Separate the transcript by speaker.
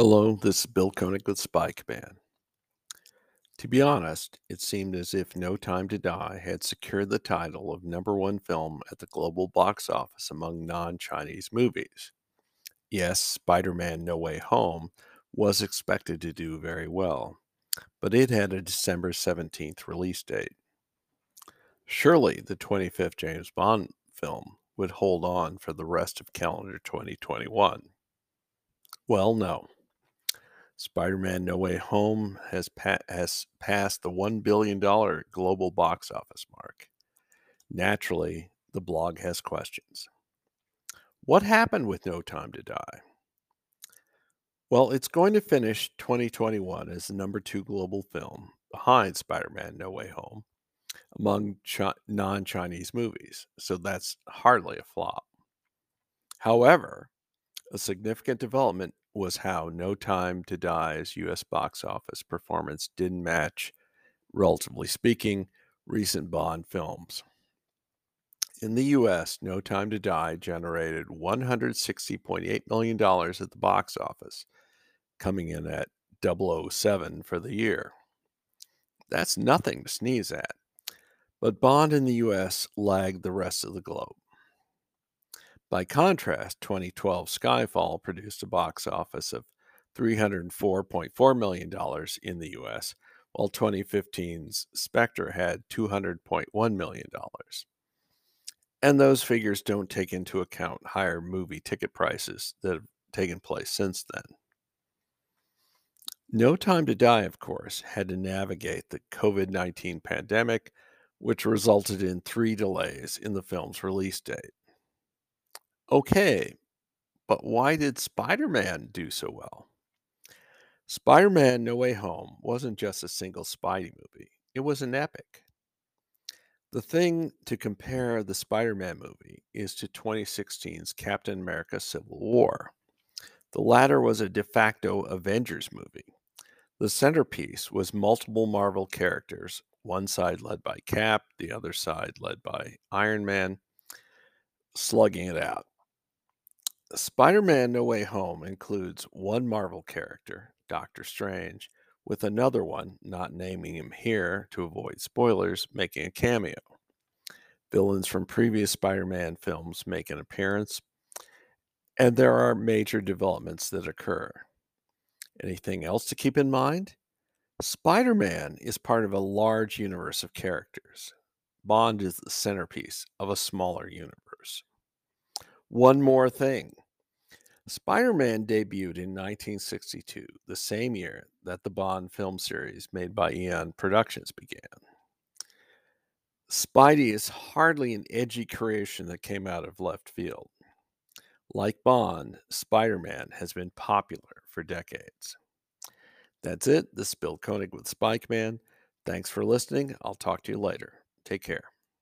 Speaker 1: Hello, this is Bill Koenig with Spy Command. To be honest, it seemed as if No Time to Die had secured the title of number one film at the global box office among non Chinese movies. Yes, Spider Man No Way Home was expected to do very well, but it had a December 17th release date. Surely the 25th James Bond film would hold on for the rest of calendar 2021. Well, no. Spider-Man: No Way Home has pa- has passed the one billion dollar global box office mark. Naturally, the blog has questions. What happened with No Time to Die? Well, it's going to finish 2021 as the number two global film behind Spider-Man: No Way Home among chi- non-Chinese movies, so that's hardly a flop. However, a significant development was how No Time to Die's US box office performance didn't match, relatively speaking, recent Bond films. In the US, No Time to Die generated $160.8 million at the box office, coming in at 007 for the year. That's nothing to sneeze at. But Bond in the US lagged the rest of the globe. By contrast, 2012 Skyfall produced a box office of $304.4 million in the US, while 2015's Spectre had $200.1 million. And those figures don't take into account higher movie ticket prices that have taken place since then. No Time to Die, of course, had to navigate the COVID 19 pandemic, which resulted in three delays in the film's release date. Okay, but why did Spider Man do so well? Spider Man No Way Home wasn't just a single Spidey movie, it was an epic. The thing to compare the Spider Man movie is to 2016's Captain America Civil War. The latter was a de facto Avengers movie. The centerpiece was multiple Marvel characters, one side led by Cap, the other side led by Iron Man, slugging it out. Spider Man No Way Home includes one Marvel character, Doctor Strange, with another one, not naming him here to avoid spoilers, making a cameo. Villains from previous Spider Man films make an appearance, and there are major developments that occur. Anything else to keep in mind? Spider Man is part of a large universe of characters. Bond is the centerpiece of a smaller universe. One more thing Spider Man debuted in 1962, the same year that the Bond film series made by Eon Productions began. Spidey is hardly an edgy creation that came out of left field. Like Bond, Spider Man has been popular for decades. That's it. This is Bill Koenig with Spy Command. Thanks for listening. I'll talk to you later. Take care.